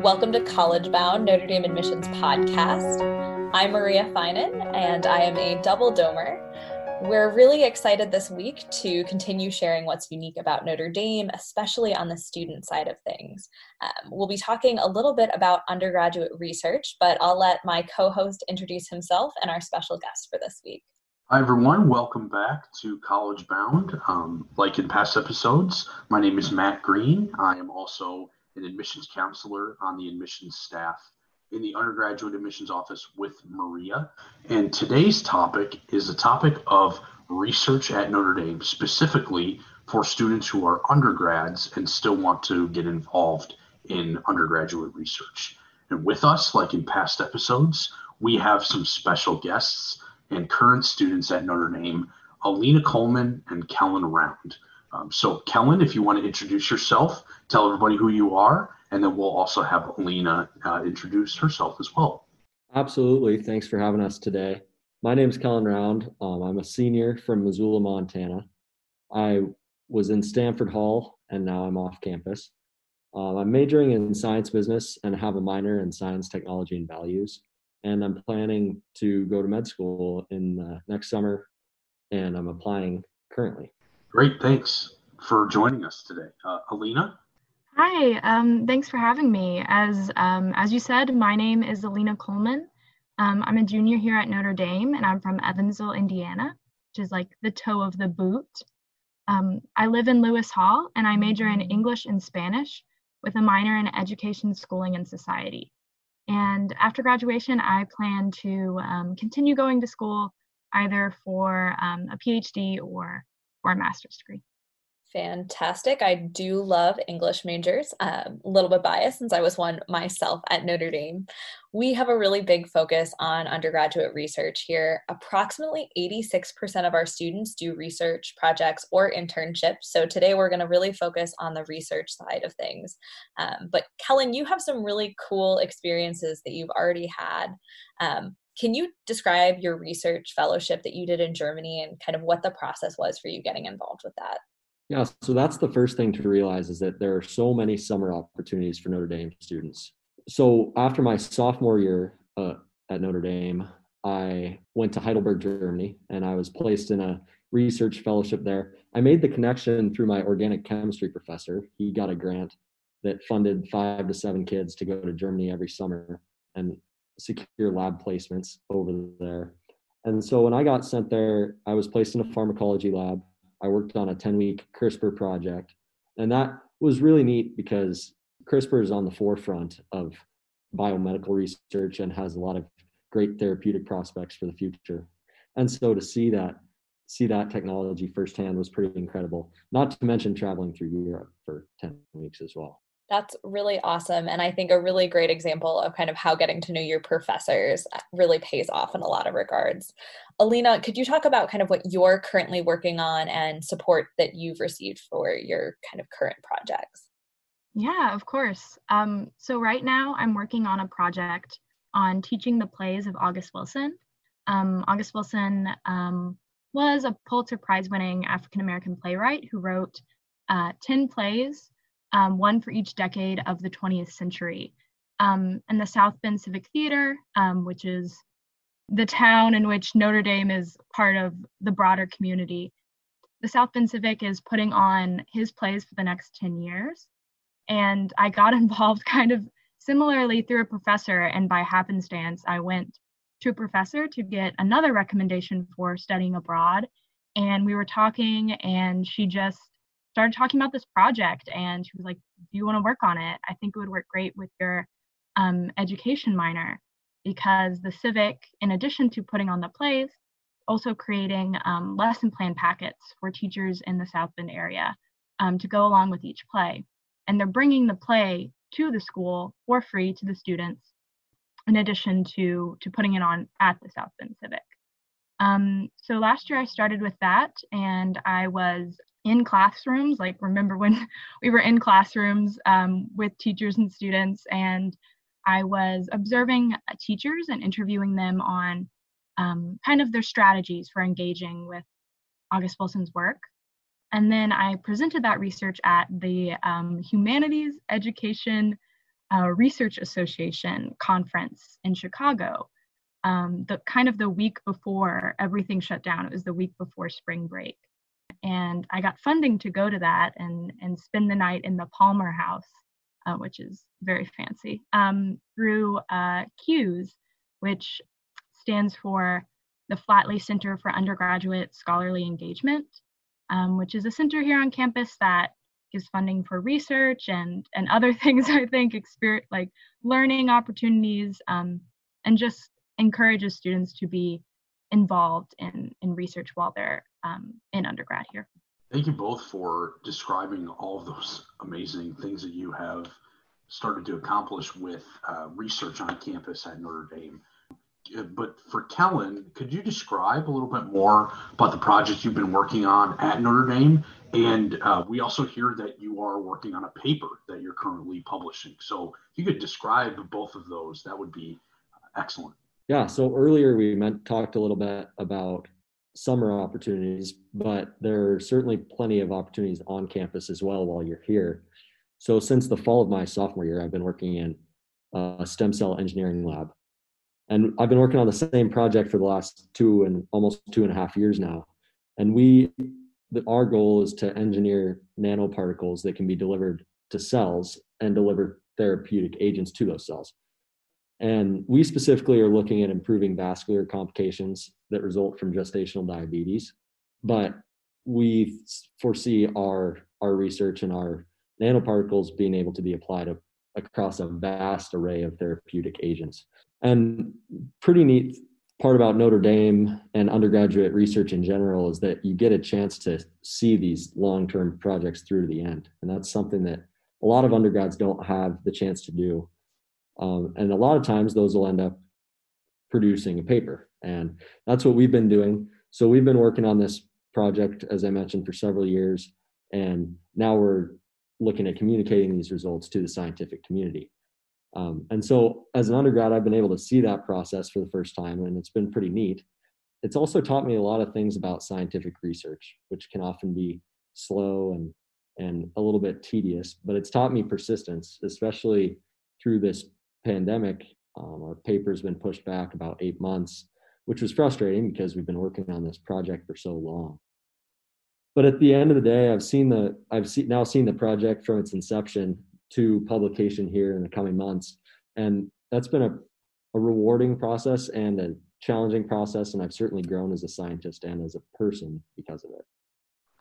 Welcome to College Bound Notre Dame Admissions Podcast. I'm Maria Finan, and I am a double domer. We're really excited this week to continue sharing what's unique about Notre Dame, especially on the student side of things. Um, we'll be talking a little bit about undergraduate research, but I'll let my co host introduce himself and our special guest for this week. Hi, everyone. Welcome back to College Bound. Um, like in past episodes, my name is Matt Green. I am also an admissions counselor on the admissions staff in the undergraduate admissions office with Maria. And today's topic is a topic of research at Notre Dame, specifically for students who are undergrads and still want to get involved in undergraduate research. And with us, like in past episodes, we have some special guests and current students at Notre Dame, Alina Coleman and Kellen Round. Um, so, Kellen, if you want to introduce yourself, tell everybody who you are, and then we'll also have Alina uh, introduce herself as well. Absolutely. Thanks for having us today. My name is Kellen Round. Um, I'm a senior from Missoula, Montana. I was in Stanford Hall, and now I'm off campus. Um, I'm majoring in science business and have a minor in science, technology, and values. And I'm planning to go to med school in uh, next summer, and I'm applying currently. Great, thanks for joining us today. Uh, Alina? Hi, um, thanks for having me. As, um, as you said, my name is Alina Coleman. Um, I'm a junior here at Notre Dame, and I'm from Evansville, Indiana, which is like the toe of the boot. Um, I live in Lewis Hall, and I major in English and Spanish with a minor in education, schooling, and society. And after graduation, I plan to um, continue going to school either for um, a PhD or or a master's degree. Fantastic. I do love English majors. Um, a little bit biased since I was one myself at Notre Dame. We have a really big focus on undergraduate research here. Approximately 86% of our students do research projects or internships. So today we're going to really focus on the research side of things. Um, but Kellen, you have some really cool experiences that you've already had. Um, can you describe your research fellowship that you did in Germany and kind of what the process was for you getting involved with that? Yeah, so that's the first thing to realize is that there are so many summer opportunities for Notre Dame students. So after my sophomore year uh, at Notre Dame, I went to Heidelberg, Germany, and I was placed in a research fellowship there. I made the connection through my organic chemistry professor. He got a grant that funded five to seven kids to go to Germany every summer. And secure lab placements over there. And so when I got sent there, I was placed in a pharmacology lab. I worked on a 10 week CRISPR project. And that was really neat because CRISPR is on the forefront of biomedical research and has a lot of great therapeutic prospects for the future. And so to see that see that technology firsthand was pretty incredible. Not to mention traveling through Europe for 10 weeks as well. That's really awesome. And I think a really great example of kind of how getting to know your professors uh, really pays off in a lot of regards. Alina, could you talk about kind of what you're currently working on and support that you've received for your kind of current projects? Yeah, of course. Um, so, right now, I'm working on a project on teaching the plays of August Wilson. Um, August Wilson um, was a Pulitzer Prize winning African American playwright who wrote uh, 10 plays um, one for each decade of the 20th century. Um, and the South Bend Civic Theater, um, which is the town in which Notre Dame is part of the broader community. The South Bend Civic is putting on his plays for the next 10 years. And I got involved kind of similarly through a professor, and by happenstance, I went to a professor to get another recommendation for studying abroad. And we were talking, and she just started talking about this project and she was like do you want to work on it? I think it would work great with your um, education minor because the civic in addition to putting on the plays also creating um, lesson plan packets for teachers in the south bend area um, to go along with each play. And they're bringing the play to the school for free to the students in addition to to putting it on at the south bend civic. Um, so last year I started with that and I was in classrooms like remember when we were in classrooms um, with teachers and students and i was observing uh, teachers and interviewing them on um, kind of their strategies for engaging with august wilson's work and then i presented that research at the um, humanities education uh, Research Association conference in Chicago. Um, the kind of the week before everything shut down. It was the week before spring break, and I got funding to go to that and and spend the night in the Palmer House, uh, which is very fancy, um, through uh, CUSE, which stands for the Flatley Center for Undergraduate Scholarly Engagement, um, which is a center here on campus that gives funding for research and and other things i think experience like learning opportunities um, and just encourages students to be involved in in research while they're um, in undergrad here thank you both for describing all of those amazing things that you have started to accomplish with uh, research on campus at notre dame uh, but for Kellen, could you describe a little bit more about the project you've been working on at Notre Dame? And uh, we also hear that you are working on a paper that you're currently publishing. So if you could describe both of those, that would be excellent. Yeah. So earlier we meant talked a little bit about summer opportunities, but there are certainly plenty of opportunities on campus as well while you're here. So since the fall of my sophomore year, I've been working in a stem cell engineering lab and I've been working on the same project for the last two and almost two and a half years now. And we, our goal is to engineer nanoparticles that can be delivered to cells and deliver therapeutic agents to those cells. And we specifically are looking at improving vascular complications that result from gestational diabetes. But we foresee our, our research and our nanoparticles being able to be applied across a vast array of therapeutic agents. And pretty neat part about Notre Dame and undergraduate research in general is that you get a chance to see these long term projects through to the end. And that's something that a lot of undergrads don't have the chance to do. Um, and a lot of times those will end up producing a paper. And that's what we've been doing. So we've been working on this project, as I mentioned, for several years. And now we're looking at communicating these results to the scientific community. Um, and so, as an undergrad, I've been able to see that process for the first time, and it's been pretty neat. It's also taught me a lot of things about scientific research, which can often be slow and and a little bit tedious, but it's taught me persistence, especially through this pandemic. Um, our paper's been pushed back about eight months, which was frustrating because we've been working on this project for so long. But at the end of the day, I've seen the I've see, now seen the project from its inception to publication here in the coming months. And that's been a, a rewarding process and a challenging process. And I've certainly grown as a scientist and as a person because of it.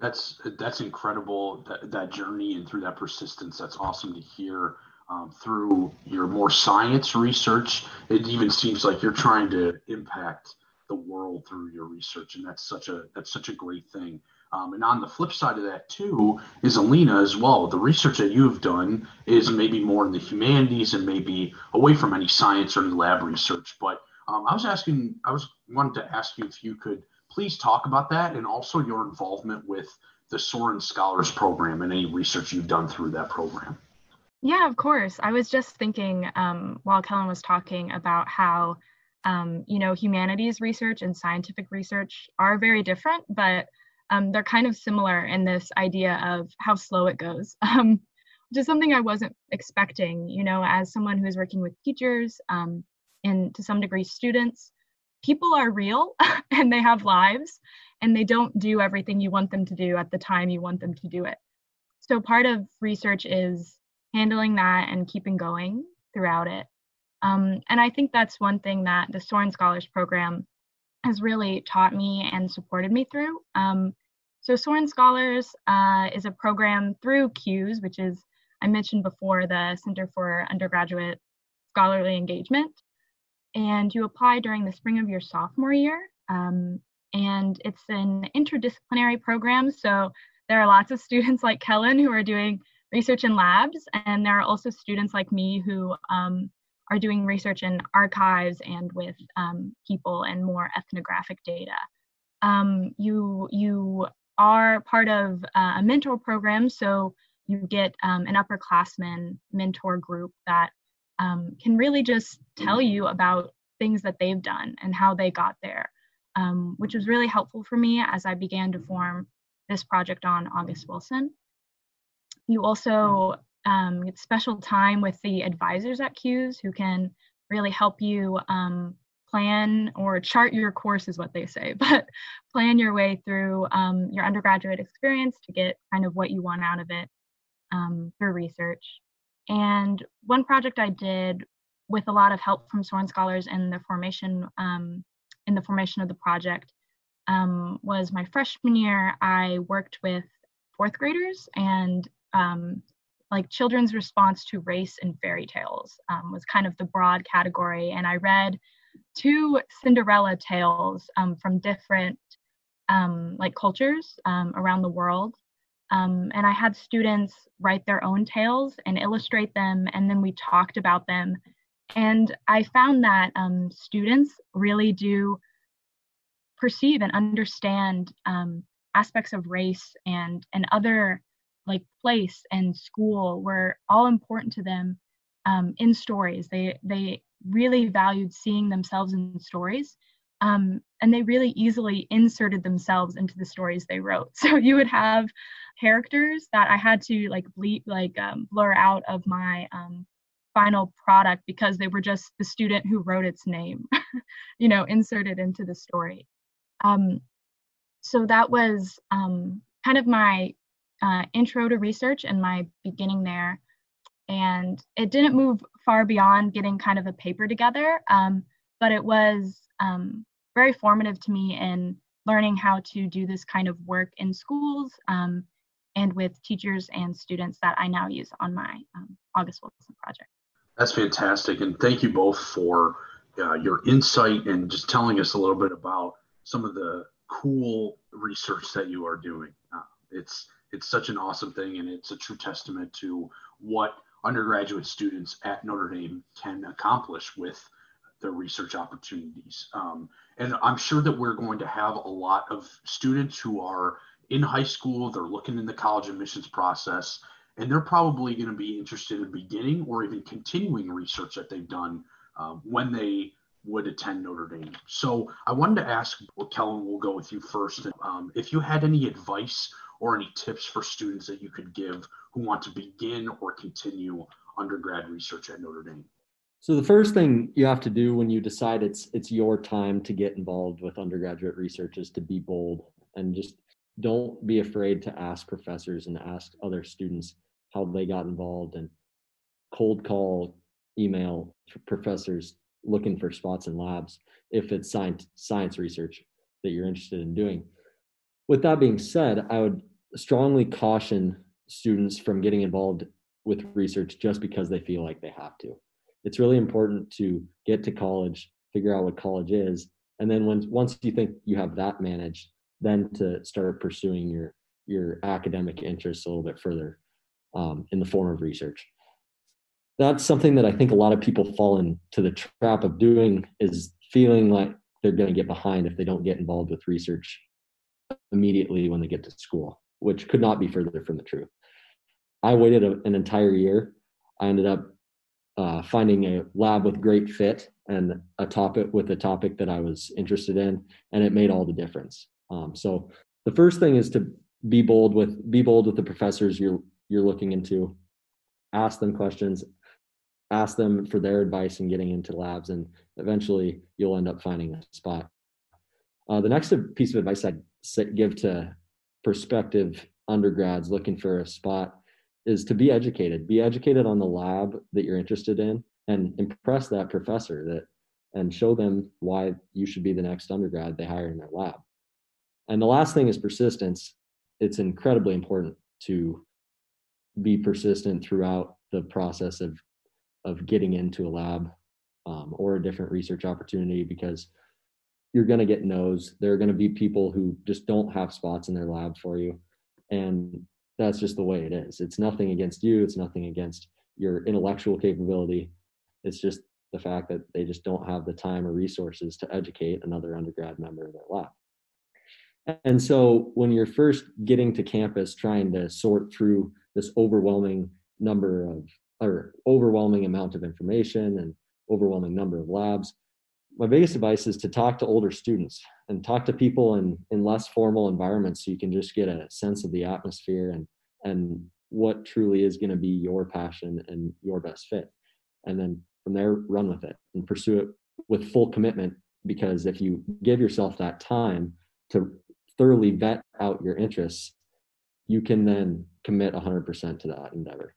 That's that's incredible that, that journey and through that persistence. That's awesome to hear. Um, through your more science research, it even seems like you're trying to impact the world through your research, and that's such a that's such a great thing. Um, and on the flip side of that, too, is Alina as well. The research that you have done is maybe more in the humanities and maybe away from any science or any lab research. But um, I was asking, I was wanted to ask you if you could please talk about that and also your involvement with the Sorin Scholars Program and any research you've done through that program. Yeah, of course. I was just thinking um, while Kellen was talking about how, um, you know, humanities research and scientific research are very different, but um, they're kind of similar in this idea of how slow it goes, um, which is something I wasn't expecting. You know, as someone who's working with teachers um, and to some degree students, people are real and they have lives and they don't do everything you want them to do at the time you want them to do it. So part of research is handling that and keeping going throughout it. Um, and I think that's one thing that the Sorin Scholars Program has really taught me and supported me through. Um, so Sorin Scholars uh, is a program through CUSE, which is, I mentioned before, the Center for Undergraduate Scholarly Engagement. And you apply during the spring of your sophomore year. Um, and it's an interdisciplinary program. So there are lots of students like Kellen who are doing research in labs, and there are also students like me who um, are doing research in archives and with um, people and more ethnographic data. Um, you you are part of uh, a mentor program, so you get um, an upperclassman mentor group that um, can really just tell you about things that they've done and how they got there, um, which was really helpful for me as I began to form this project on August Wilson. You also um, get special time with the advisors at CUSE who can really help you um, plan or chart your course is what they say, but plan your way through um, your undergraduate experience to get kind of what you want out of it um, through research. And one project I did with a lot of help from Sorin scholars in the formation um, in the formation of the project um, was my freshman year. I worked with fourth graders and um, like children's response to race in fairy tales um, was kind of the broad category. And I read two Cinderella tales um, from different um, like cultures um, around the world. Um, and I had students write their own tales and illustrate them, and then we talked about them. And I found that um, students really do perceive and understand um, aspects of race and and other like place and school were all important to them um, in stories. They they really valued seeing themselves in stories, um, and they really easily inserted themselves into the stories they wrote. So you would have characters that I had to like bleep like um, blur out of my um, final product because they were just the student who wrote its name, you know, inserted into the story. Um, so that was um, kind of my uh, intro to research and my beginning there. And it didn't move far beyond getting kind of a paper together, um, but it was um, very formative to me in learning how to do this kind of work in schools um, and with teachers and students that I now use on my um, August Wilson project. That's fantastic. And thank you both for uh, your insight and just telling us a little bit about some of the cool research that you are doing. Uh, it's it's such an awesome thing, and it's a true testament to what undergraduate students at Notre Dame can accomplish with their research opportunities. Um, and I'm sure that we're going to have a lot of students who are in high school, they're looking in the college admissions process, and they're probably going to be interested in beginning or even continuing research that they've done um, when they would attend Notre Dame. So I wanted to ask, well, Kellen, we'll go with you first. Um, if you had any advice or any tips for students that you could give who want to begin or continue undergrad research at Notre Dame? So the first thing you have to do when you decide it's it's your time to get involved with undergraduate research is to be bold and just don't be afraid to ask professors and ask other students how they got involved and cold call email professors looking for spots in labs if it's science science research that you're interested in doing with that being said i would strongly caution students from getting involved with research just because they feel like they have to. It's really important to get to college, figure out what college is, and then once once you think you have that managed, then to start pursuing your your academic interests a little bit further um, in the form of research. That's something that I think a lot of people fall into the trap of doing is feeling like they're going to get behind if they don't get involved with research immediately when they get to school which could not be further from the truth. I waited a, an entire year. I ended up uh, finding a lab with great fit and a topic with a topic that I was interested in, and it made all the difference. Um, so the first thing is to be bold with be bold with the professors you're you're looking into. Ask them questions, ask them for their advice in getting into labs, and eventually you'll end up finding a spot. Uh, the next piece of advice I'd give to prospective undergrads looking for a spot is to be educated. Be educated on the lab that you're interested in and impress that professor that and show them why you should be the next undergrad they hire in their lab. And the last thing is persistence. It's incredibly important to be persistent throughout the process of of getting into a lab um, or a different research opportunity because you're going to get no's. There are going to be people who just don't have spots in their lab for you. And that's just the way it is. It's nothing against you, it's nothing against your intellectual capability. It's just the fact that they just don't have the time or resources to educate another undergrad member of their lab. And so when you're first getting to campus trying to sort through this overwhelming number of or overwhelming amount of information and overwhelming number of labs, my biggest advice is to talk to older students and talk to people in, in less formal environments so you can just get a sense of the atmosphere and and what truly is going to be your passion and your best fit. And then from there run with it and pursue it with full commitment because if you give yourself that time to thoroughly vet out your interests you can then commit 100% to that endeavor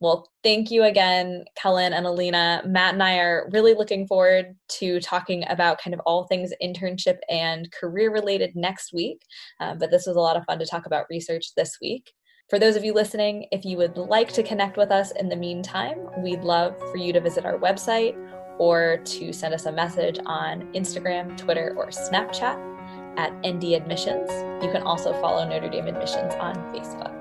well, thank you again, Kellen and Alina. Matt and I are really looking forward to talking about kind of all things internship and career related next week. Uh, but this was a lot of fun to talk about research this week. For those of you listening, if you would like to connect with us in the meantime, we'd love for you to visit our website or to send us a message on Instagram, Twitter, or Snapchat at ND Admissions. You can also follow Notre Dame Admissions on Facebook.